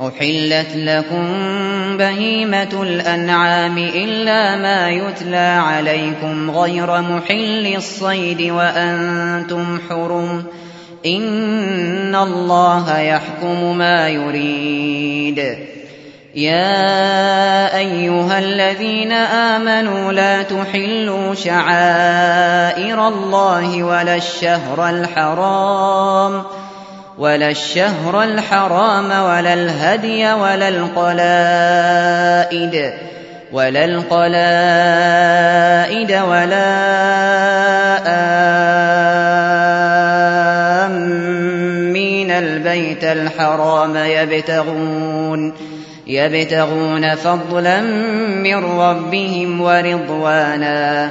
أحلت لكم بهيمة الأنعام إلا ما يتلى عليكم غير محل الصيد وأنتم حرم إن الله يحكم ما يريد. يا أيها الذين آمنوا لا تحلوا شعائر الله ولا الشهر الحرام ولا الشهر الحرام ولا الهدي ولا القلائد ولا القلائد ولا آمين البيت الحرام يبتغون يبتغون فضلا من ربهم ورضوانا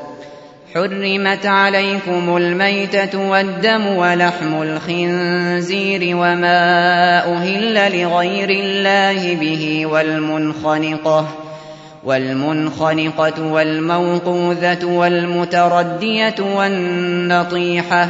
حرمت عليكم الميتة والدم ولحم الخنزير وما أهل لغير الله به والمنخنقة والمنخنقة والموقوذة والمتردية والنطيحة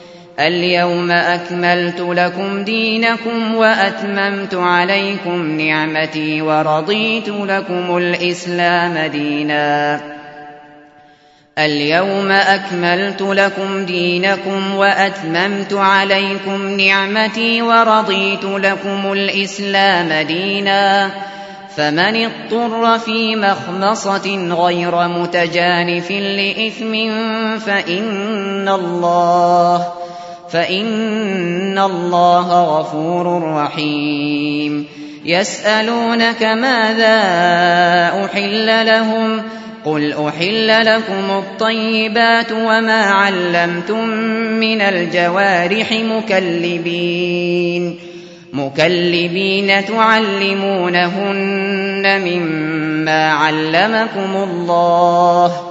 اليوم أكملت لكم دينكم وأتممت عليكم نعمتي ورضيت لكم الإسلام دينا. اليوم أكملت لكم دينكم وأتممت عليكم نعمتي ورضيت لكم الإسلام دينا. فمن اضطر في مخمصة غير متجانف لإثم فإن الله فإن الله غفور رحيم. يسألونك ماذا أحل لهم؟ قل أحل لكم الطيبات وما علمتم من الجوارح مكلبين. مكلبين تعلمونهن مما علمكم الله.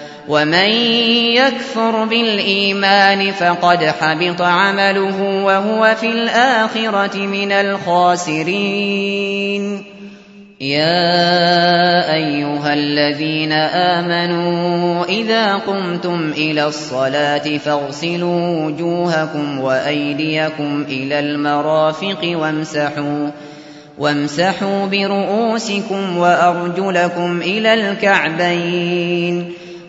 ومن يكفر بالإيمان فقد حبط عمله وهو في الآخرة من الخاسرين. يا أيها الذين آمنوا إذا قمتم إلى الصلاة فاغسلوا وجوهكم وأيديكم إلى المرافق وامسحوا وامسحوا برؤوسكم وأرجلكم إلى الكعبين.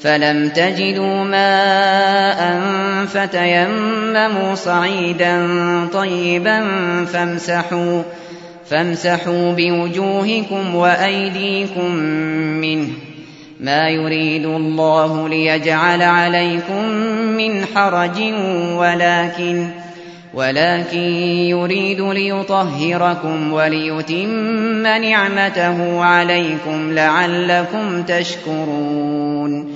فلم تجدوا ماء فتيمموا صعيدا طيبا فامسحوا فامسحوا بوجوهكم وأيديكم منه ما يريد الله ليجعل عليكم من حرج ولكن ولكن يريد ليطهركم وليتم نعمته عليكم لعلكم تشكرون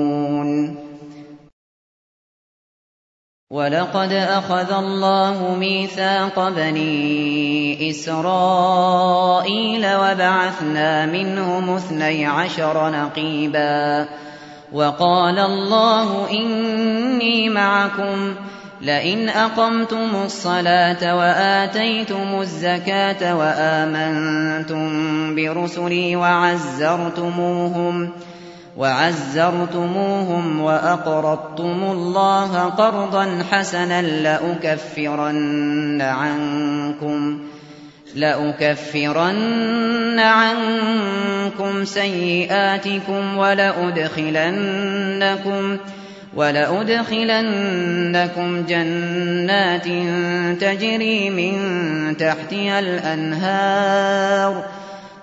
ولقد أخذ الله ميثاق بني إسرائيل وبعثنا منهم اثني عشر نقيبا وقال الله إني معكم لئن أقمتم الصلاة وآتيتم الزكاة وآمنتم برسلي وعزرتموهم ۖ وعزرتموهم وأقرضتم الله قرضا حسنا لأكفرن عنكم لأكفرن عنكم سيئاتكم ولأدخلنكم ولأدخلنكم جنات تجري من تحتها الأنهار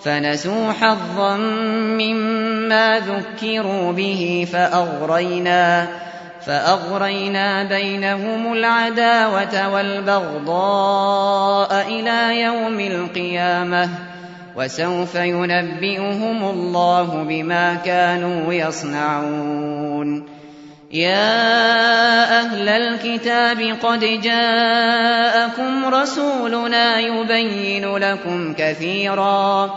فنسوا حظا مما ذكروا به فأغرينا فأغرينا بينهم العداوة والبغضاء إلى يوم القيامة وسوف ينبئهم الله بما كانوا يصنعون يا أهل الكتاب قد جاءكم رسولنا يبين لكم كثيرا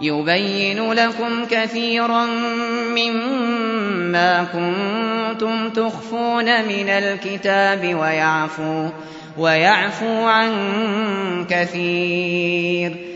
يبين لكم كثيرا مما كنتم تخفون من الكتاب ويعفو ويعفو عن كثير.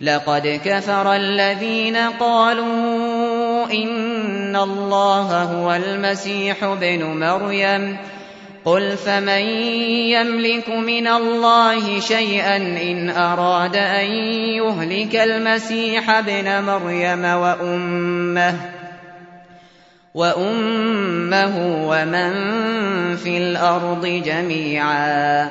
لقد كفر الذين قالوا إن الله هو المسيح ابن مريم. قل فمن يملك من الله شيئا إن أراد أن يهلك المسيح ابن مريم وأمه وأمه ومن في الأرض جميعا.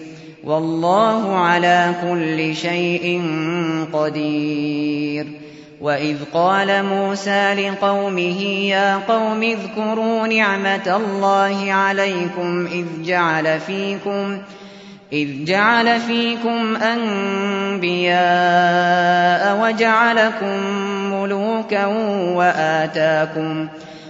والله على كل شيء قدير. وإذ قال موسى لقومه يا قوم اذكروا نعمة الله عليكم إذ جعل فيكم إذ جعل فيكم أنبياء وجعلكم ملوكا وآتاكم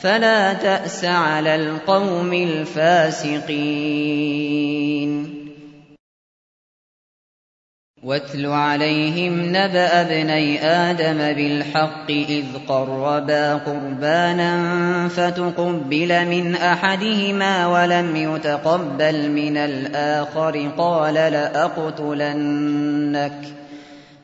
فلا تأس على القوم الفاسقين. واتل عليهم نبأ ابني آدم بالحق إذ قربا قربانا فتقبل من أحدهما ولم يتقبل من الآخر قال لأقتلنك.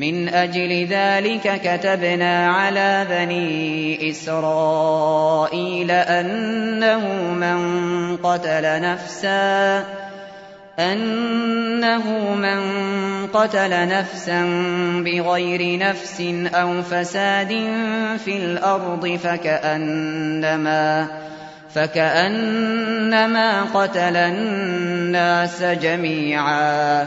من أجل ذلك كتبنا على بني إسرائيل أنه من قتل نفسا أنه من قتل نفسا بغير نفس أو فساد في الأرض فكأنما فكأنما قتل الناس جميعا.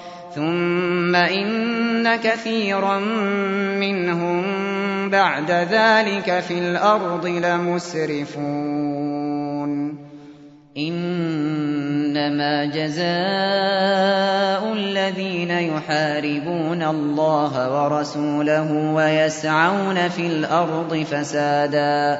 ثم إن كثيرا منهم بعد ذلك في الأرض لمسرفون إنما جزاء الذين يحاربون الله ورسوله ويسعون في الأرض فسادا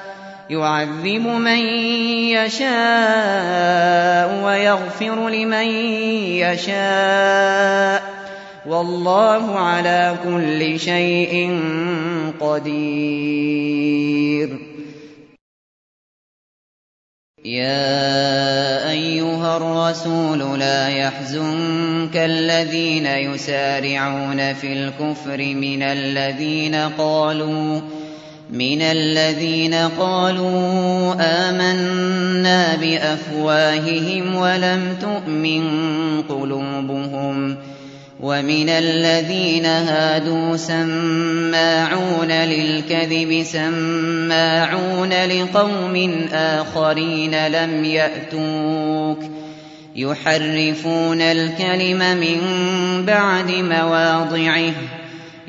يعذب من يشاء ويغفر لمن يشاء. والله على كل شيء قدير. يا أيها الرسول لا يحزنك الذين يسارعون في الكفر من الذين قالوا من الذين قالوا آمنا بأفواههم ولم تؤمن قلوبهم ومن الذين هادوا سماعون للكذب سماعون لقوم آخرين لم يأتوك يحرفون الكلم من بعد مواضعه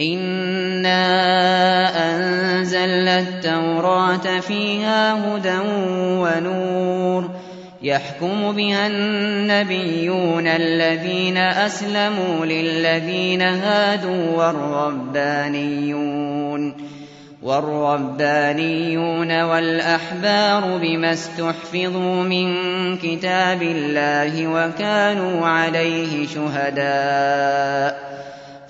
إنا أنزلنا التوراة فيها هدى ونور يحكم بها النبيون الذين أسلموا للذين هادوا والربانيون والربانيون والأحبار بما استحفظوا من كتاب الله وكانوا عليه شهداء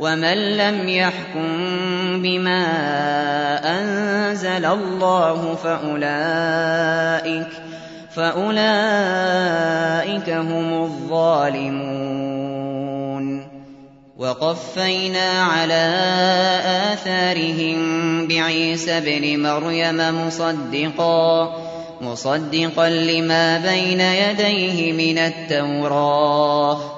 ومن لم يحكم بما أنزل الله فأولئك فأولئك هم الظالمون. وقفينا على آثارهم بعيسى ابن مريم مصدقا مصدقا لما بين يديه من التوراه.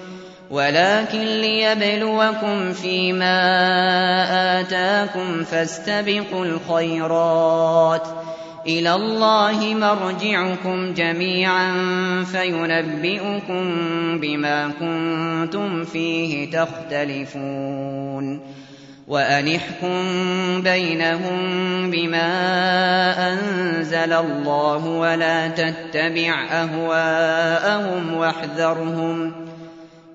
ولكن ليبلوكم فيما آتاكم فاستبقوا الخيرات. إلى الله مرجعكم جميعا فينبئكم بما كنتم فيه تختلفون. وأنحكم بينهم بما أنزل الله ولا تتبع أهواءهم واحذرهم.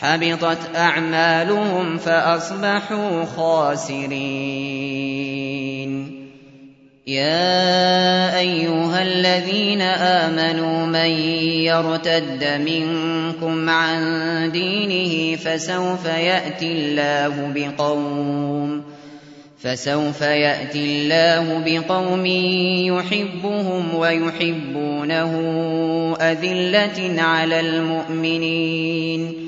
حبطت أعمالهم فأصبحوا خاسرين. يا أيها الذين آمنوا من يرتد منكم عن دينه فسوف يأتي الله بقوم فسوف يأتي الله بقوم يحبهم ويحبونه أذلة على المؤمنين.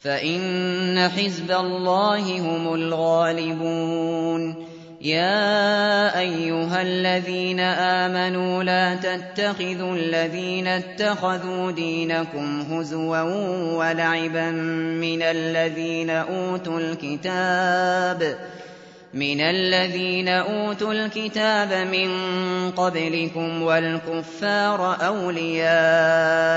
فإن حزب الله هم الغالبون. يا أيها الذين آمنوا لا تتخذوا الذين اتخذوا دينكم هزوا ولعبا من الذين أوتوا الكتاب من الذين أوتوا الكتاب من قبلكم والكفار أولياء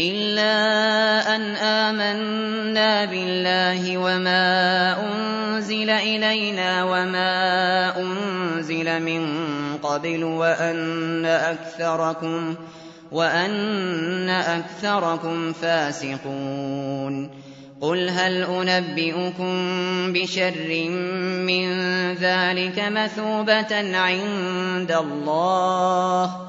إلا أن آمنا بالله وما أنزل إلينا وما أنزل من قبل وأن أكثركم فاسقون. قل هل أنبئكم بشر من ذلك مثوبة عند الله؟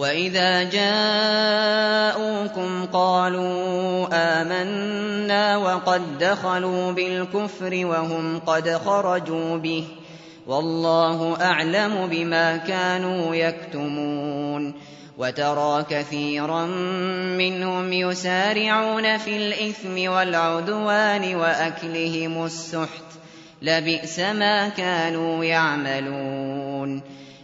وإذا جاءوكم قالوا آمنا وقد دخلوا بالكفر وهم قد خرجوا به والله أعلم بما كانوا يكتمون وترى كثيرا منهم يسارعون في الإثم والعدوان وأكلهم السحت لبئس ما كانوا يعملون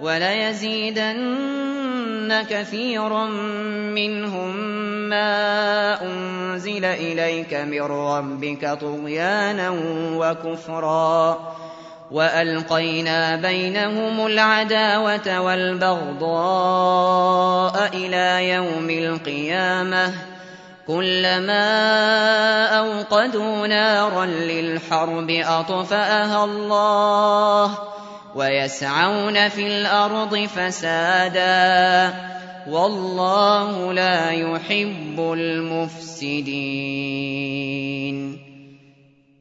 وليزيدن كثيرا منهم ما أنزل إليك من ربك طغيانا وكفرا وألقينا بينهم العداوة والبغضاء إلى يوم القيامة كلما أوقدوا نارا للحرب أطفأها الله ويسعون في الأرض فسادا والله لا يحب المفسدين.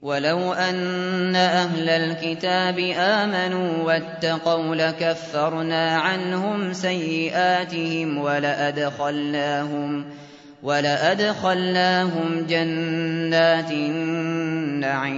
ولو أن أهل الكتاب آمنوا واتقوا لكفرنا عنهم سيئاتهم ولأدخلناهم ولأدخلناهم جنات النعيم.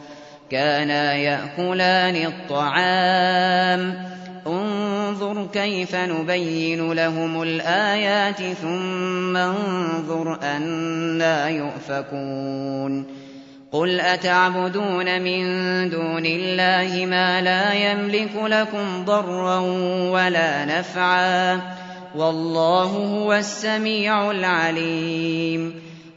كانا يأكلان الطعام. انظر كيف نبين لهم الآيات ثم انظر أنا يؤفكون. قل أتعبدون من دون الله ما لا يملك لكم ضرا ولا نفعا. والله هو السميع العليم.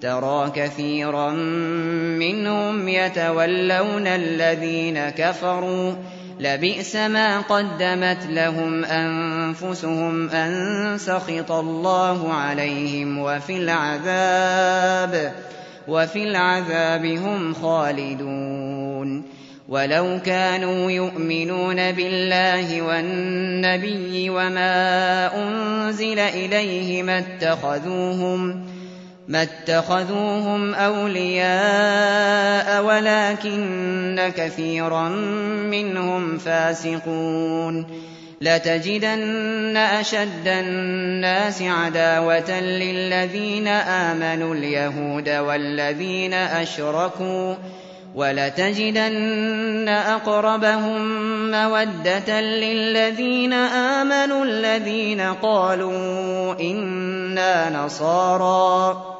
ترى كثيرا منهم يتولون الذين كفروا. لبئس ما قدمت لهم أنفسهم أن سخط الله عليهم وفي العذاب وفي العذاب هم خالدون. ولو كانوا يؤمنون بالله والنبي وما أنزل إليه ما اتخذوهم ما اتخذوهم أولياء ولكن كثيرا منهم فاسقون. لتجدن أشد الناس عداوة للذين آمنوا اليهود والذين أشركوا. ولتجدن أقربهم مودة للذين آمنوا الذين قالوا إنا نصارى.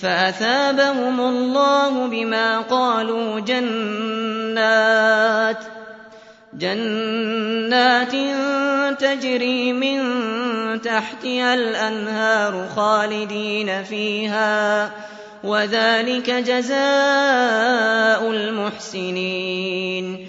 فأثابهم الله بما قالوا جنات جنات تجري من تحتها الأنهار خالدين فيها وذلك جزاء المحسنين.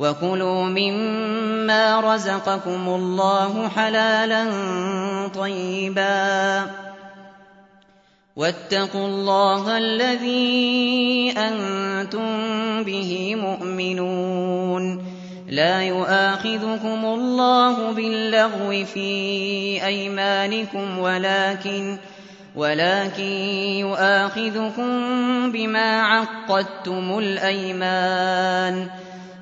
وكلوا مما رزقكم الله حلالا طيبا واتقوا الله الذي أنتم به مؤمنون لا يؤاخذكم الله باللغو في أيمانكم ولكن ولكن يؤاخذكم بما عقدتم الأيمان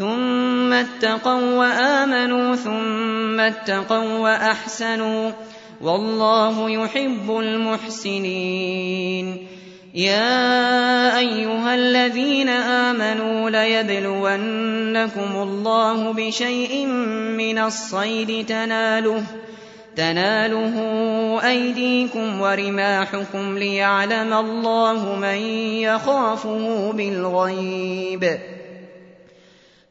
ثم اتقوا وآمنوا ثم اتقوا وأحسنوا والله يحب المحسنين. يا أيها الذين آمنوا ليبلونكم الله بشيء من الصيد تناله تناله أيديكم ورماحكم ليعلم الله من يخافه بالغيب.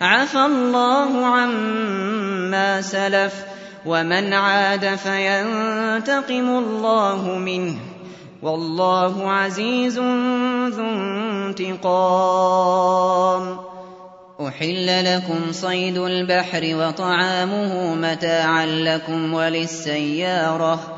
عفى الله عما سلف ومن عاد فينتقم الله منه والله عزيز ذو انتقام. أحل لكم صيد البحر وطعامه متاعا لكم وللسيارة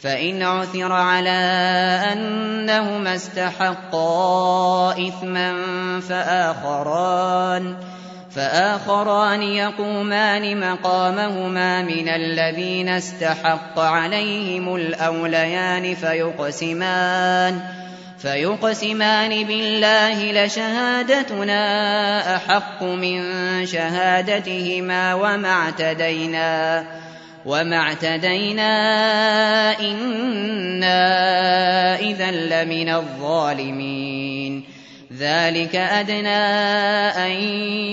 فإن عثر على أنهما استحقا إثما فآخران فآخران يقومان مقامهما من الذين استحق عليهم الأوليان فيقسمان فيقسمان بالله لشهادتنا أحق من شهادتهما وما اعتدينا. وما اعتدينا إنا إذا لمن الظالمين ذلك أدنى أن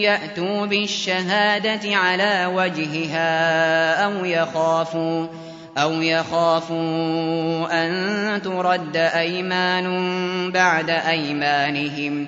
يأتوا بالشهادة على وجهها أو يخافوا أو يخافوا أن ترد أيمان بعد أيمانهم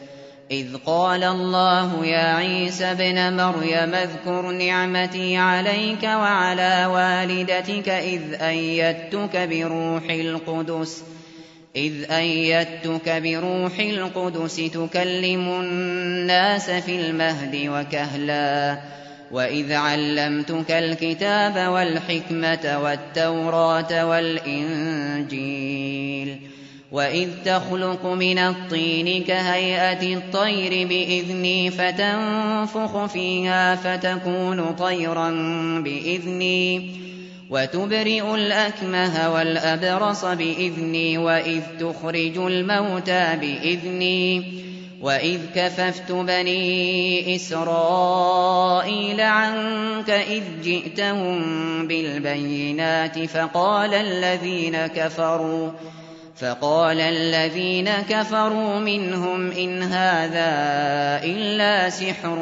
إذ قال الله يا عيسى ابن مريم اذكر نعمتي عليك وعلى والدتك إذ أيدتك بروح القدس إذ أيدتك بروح القدس تكلم الناس في المهد وكهلا وإذ علمتك الكتاب والحكمة والتوراة والإنجيل. وإذ تخلق من الطين كهيئة الطير بإذني فتنفخ فيها فتكون طيرا بإذني وتبرئ الأكمه والأبرص بإذني وإذ تخرج الموتى بإذني وإذ كففت بني إسرائيل عنك إذ جئتهم بالبينات فقال الذين كفروا فقال الذين كفروا منهم إن هذا إلا سحر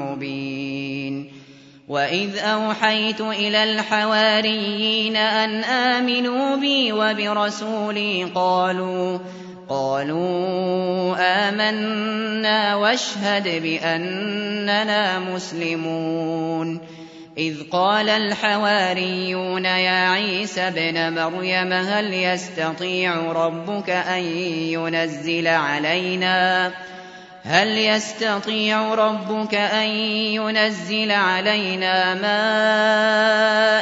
مبين. وإذ أوحيت إلى الحواريين أن آمنوا بي وبرسولي قالوا قالوا آمنا واشهد بأننا مسلمون. إذ قال الحواريون يا عيسى ابن مريم هل يستطيع ربك أن ينزل علينا؟ هل يستطيع ربك أن ينزل علينا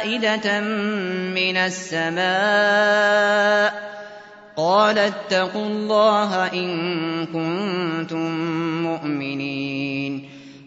مائدة من السماء؟ قال اتقوا الله إن كنتم مؤمنين.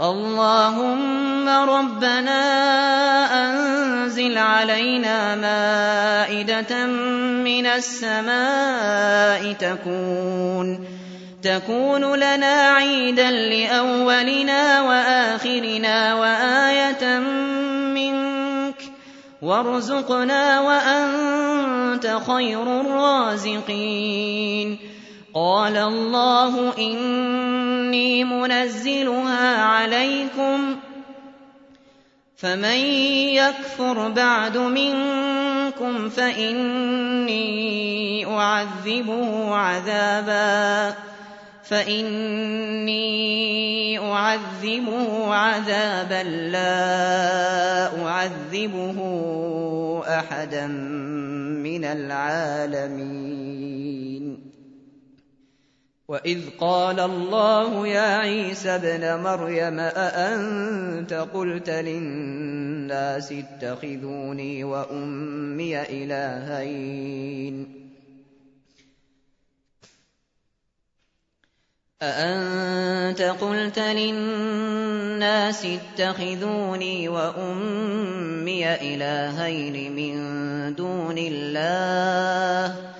اللهم ربنا أنزل علينا مائدة من السماء تكون تكون لنا عيدا لأولنا وآخرنا وآية منك وارزقنا وأنت خير الرازقين. قال الله إني منزلها عليكم فمن يكفر بعد منكم فإني أعذبه عذابا فإني أعذبه عذابا لا أعذبه أحدا من العالمين وإذ قال الله يا عيسى ابن مريم أأنت قلت للناس اتخذوني وأمي إلهين أأنت قلت للناس اتخذوني وأمي إلهين من دون الله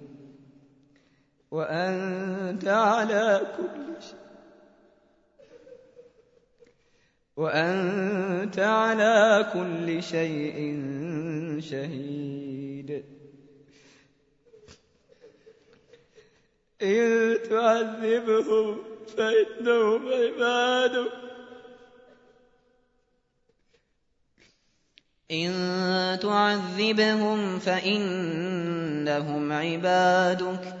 وأنت على كل شيء. وأنت على كل شيء شهيد. إن تعذبهم فإنهم عبادك إن تعذبهم فإنهم عبادك.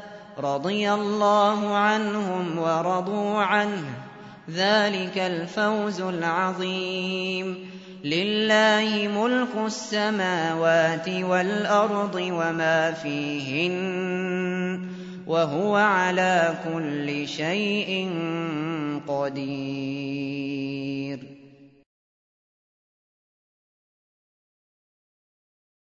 رضي الله عنهم ورضوا عنه. ذلك الفوز العظيم. لله ملك السماوات والأرض وما فيهن وهو على كل شيء قدير.